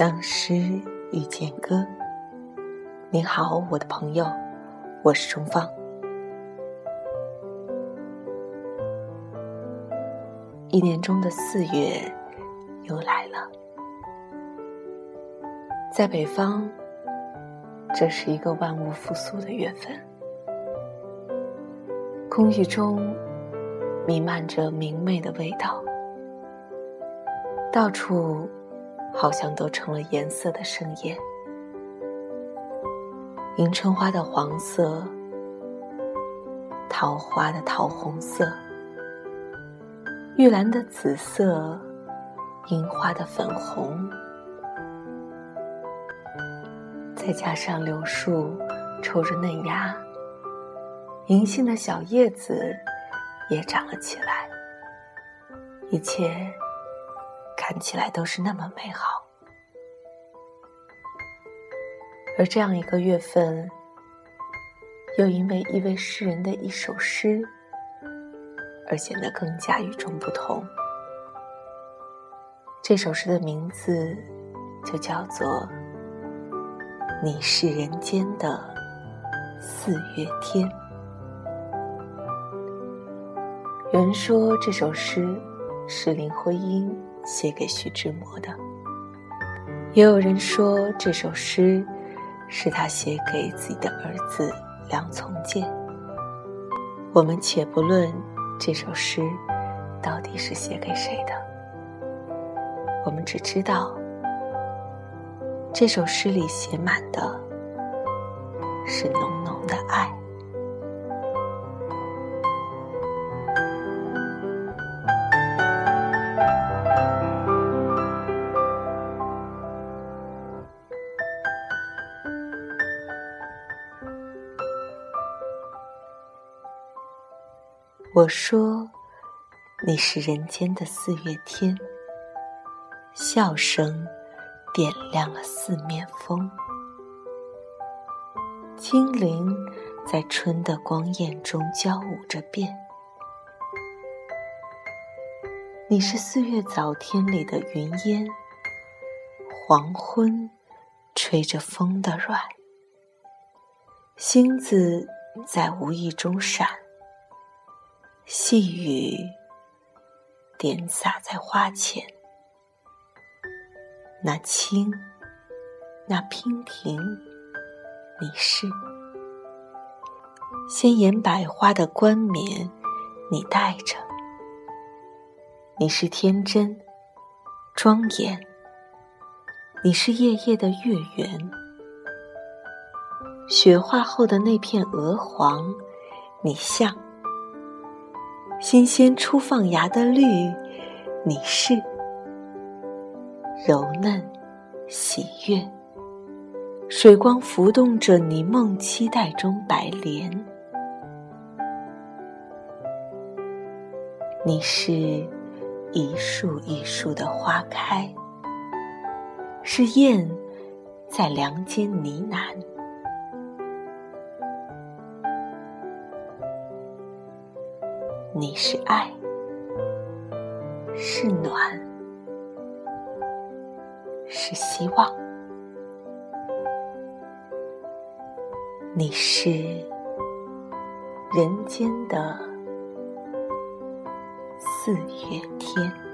当诗遇见歌，您好，我的朋友，我是钟芳。一年中的四月又来了，在北方，这是一个万物复苏的月份，空气中弥漫着明媚的味道，到处。好像都成了颜色的盛宴，迎春花的黄色，桃花的桃红色，玉兰的紫色，樱花的粉红，再加上柳树抽着嫩芽，银杏的小叶子也长了起来，一切。起来都是那么美好，而这样一个月份，又因为一位诗人的一首诗，而显得更加与众不同。这首诗的名字就叫做《你是人间的四月天》。有人说这首诗是林徽因。写给徐志摩的，也有人说这首诗是他写给自己的儿子梁从诫。我们且不论这首诗到底是写给谁的，我们只知道这首诗里写满的是浓浓的爱。我说：“你是人间的四月天，笑声点亮了四面风，精灵在春的光艳中交舞着变。你是四月早天里的云烟，黄昏吹着风的软，星子在无意中闪。”细雨点洒在花前，那青，那娉婷，你是鲜艳百花的冠冕，你戴着；你是天真庄严，你是夜夜的月圆，雪化后的那片鹅黄，你像。新鲜初放芽的绿，你是柔嫩喜悦，水光浮动着你梦期待中白莲。你是一树一树的花开，是燕在梁间呢喃。你是爱，是暖，是希望。你是人间的四月天。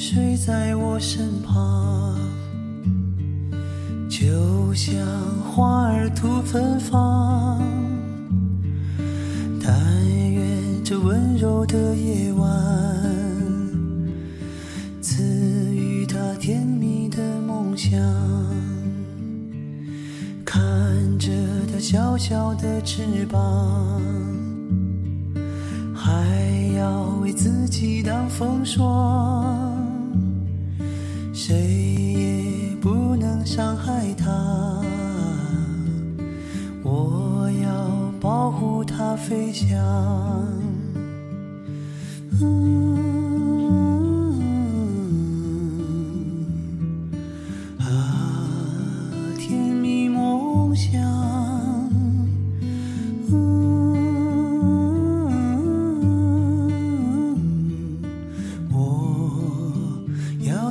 睡在我身旁，就像花儿吐芬芳。但愿这温柔的夜晚，赐予他甜蜜的梦想。看着他小小的翅膀。还要为自己挡风霜，谁也不能伤害它。我要保护它飞翔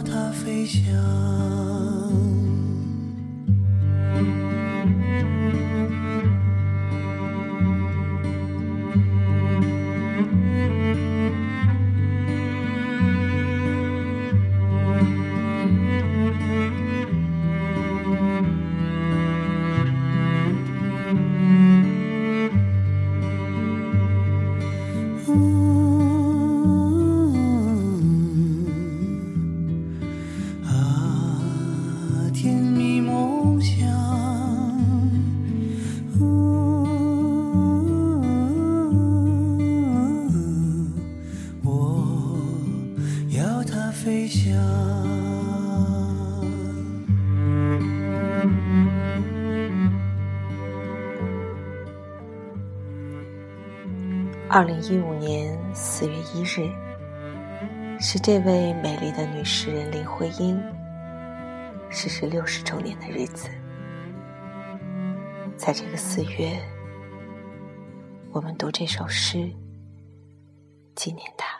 它飞翔。二零一五年四月一日，是这位美丽的女诗人林徽因逝世六十周年的日子。在这个四月，我们读这首诗，纪念她。